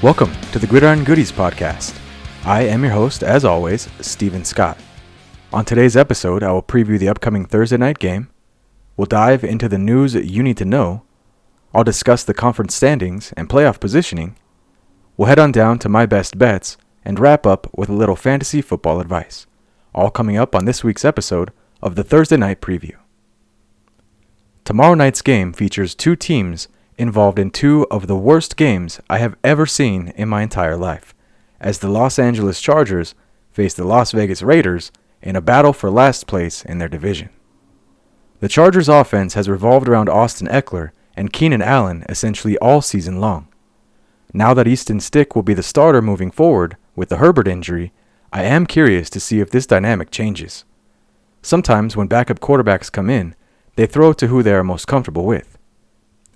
Welcome to the Gridiron Goodies podcast. I am your host, as always, Stephen Scott. On today's episode, I will preview the upcoming Thursday night game. We'll dive into the news you need to know. I'll discuss the conference standings and playoff positioning. We'll head on down to my best bets and wrap up with a little fantasy football advice. All coming up on this week's episode of the Thursday night preview. Tomorrow night's game features two teams involved in two of the worst games I have ever seen in my entire life, as the Los Angeles Chargers face the Las Vegas Raiders in a battle for last place in their division. The Chargers' offense has revolved around Austin Ekeler and Keenan Allen essentially all season long. Now that Easton Stick will be the starter moving forward with the Herbert injury, I am curious to see if this dynamic changes. Sometimes when backup quarterbacks come in, they throw to who they are most comfortable with.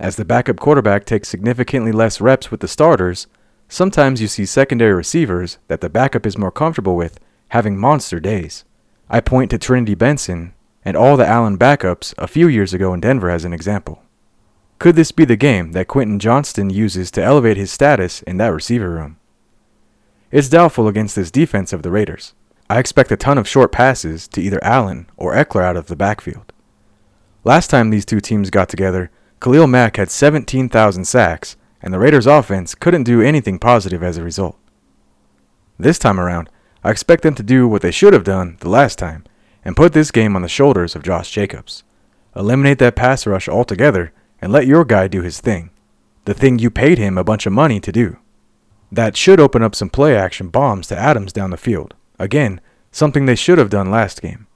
As the backup quarterback takes significantly less reps with the starters, sometimes you see secondary receivers that the backup is more comfortable with having monster days. I point to Trinity Benson and all the Allen backups a few years ago in Denver as an example. Could this be the game that Quentin Johnston uses to elevate his status in that receiver room? It's doubtful against this defense of the Raiders. I expect a ton of short passes to either Allen or Ekeler out of the backfield. Last time these two teams got together, Khalil Mack had 17,000 sacks, and the Raiders' offense couldn't do anything positive as a result. This time around, I expect them to do what they should have done the last time and put this game on the shoulders of Josh Jacobs. Eliminate that pass rush altogether and let your guy do his thing. The thing you paid him a bunch of money to do. That should open up some play action bombs to Adams down the field. Again, something they should have done last game.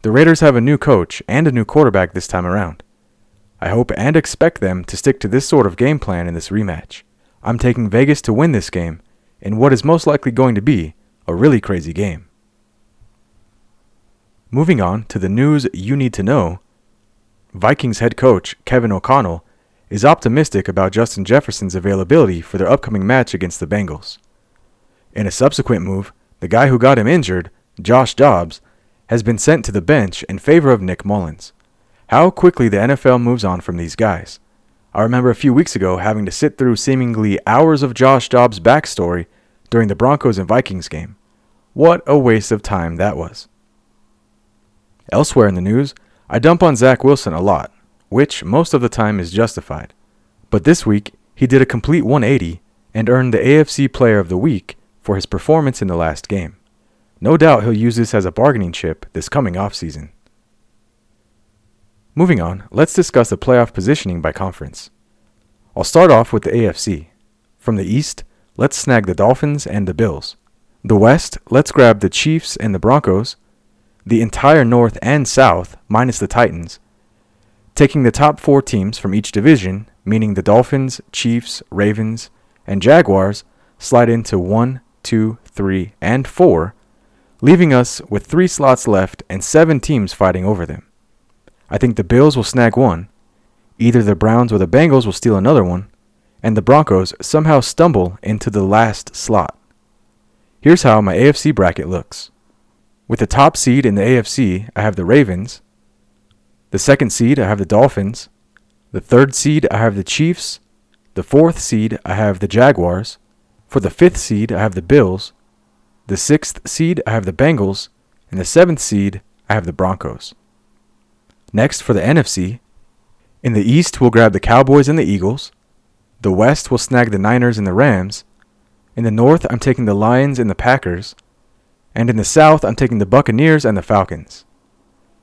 The Raiders have a new coach and a new quarterback this time around. I hope and expect them to stick to this sort of game plan in this rematch. I'm taking Vegas to win this game in what is most likely going to be a really crazy game. Moving on to the news you need to know Vikings head coach Kevin O'Connell is optimistic about Justin Jefferson's availability for their upcoming match against the Bengals. In a subsequent move, the guy who got him injured, Josh Dobbs, has been sent to the bench in favor of Nick Mullens. How quickly the NFL moves on from these guys. I remember a few weeks ago having to sit through seemingly hours of Josh Dobbs' backstory during the Broncos and Vikings game. What a waste of time that was. Elsewhere in the news, I dump on Zach Wilson a lot, which most of the time is justified. But this week, he did a complete 180 and earned the AFC Player of the Week for his performance in the last game. No doubt he'll use this as a bargaining chip this coming offseason. Moving on, let's discuss the playoff positioning by conference. I'll start off with the AFC. From the East, let's snag the Dolphins and the Bills. The West, let's grab the Chiefs and the Broncos. The entire North and South, minus the Titans. Taking the top four teams from each division, meaning the Dolphins, Chiefs, Ravens, and Jaguars, slide into 1, 2, 3, and 4, leaving us with three slots left and seven teams fighting over them. I think the Bills will snag one. Either the Browns or the Bengals will steal another one, and the Broncos somehow stumble into the last slot. Here's how my AFC bracket looks. With the top seed in the AFC, I have the Ravens. The second seed, I have the Dolphins. The third seed, I have the Chiefs. The fourth seed, I have the Jaguars. For the fifth seed, I have the Bills. The sixth seed, I have the Bengals. And the seventh seed, I have the Broncos. Next, for the NFC, in the East, we'll grab the Cowboys and the Eagles. The West will snag the Niners and the Rams. In the North, I'm taking the Lions and the Packers. And in the South, I'm taking the Buccaneers and the Falcons.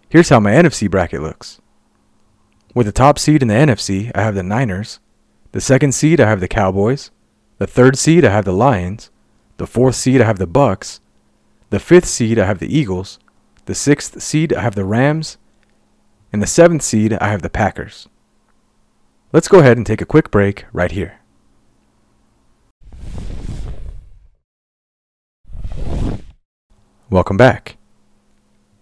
Here's how my NFC bracket looks. With the top seed in the NFC, I have the Niners. The second seed, I have the Cowboys. The third seed, I have the Lions. The fourth seed, I have the Bucks. The fifth seed, I have the Eagles. The sixth seed, I have the Rams. In the seventh seed, I have the Packers. Let's go ahead and take a quick break right here. Welcome back.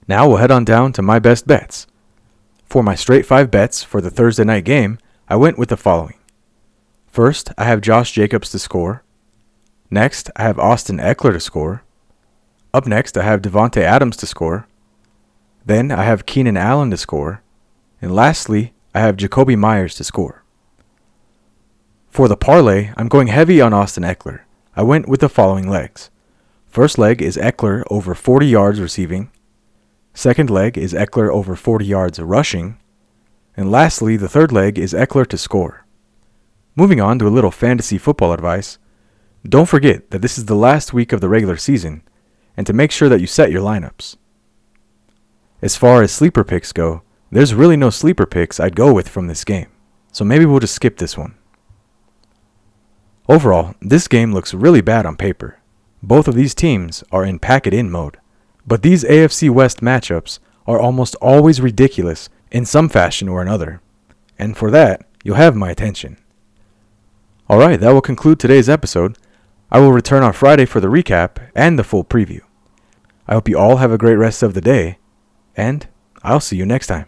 Now we'll head on down to my best bets. For my straight five bets for the Thursday night game, I went with the following. First, I have Josh Jacobs to score. Next, I have Austin Ekeler to score. Up next, I have Davante Adams to score. Then I have Keenan Allen to score. And lastly, I have Jakobi Meyers to score. For the parlay, I'm going heavy on Austin Ekeler. I went with the following legs. First leg is Ekeler over 40 yards receiving. Second leg is Ekeler over 40 yards rushing. And lastly, the third leg is Ekeler to score. Moving on to a little fantasy football advice. Don't forget that this is the last week of the regular season, and to make sure that you set your lineups. As far as sleeper picks go, there's really no sleeper picks I'd go with from this game, so maybe we'll just skip this one. Overall, this game looks really bad on paper. Both of these teams are in pack it in mode, but these AFC West matchups are almost always ridiculous in some fashion or another, and for that, you'll have my attention. Alright, that will conclude today's episode. I will return on Friday for the recap and the full preview. I hope you all have a great rest of the day, and I'll see you next time.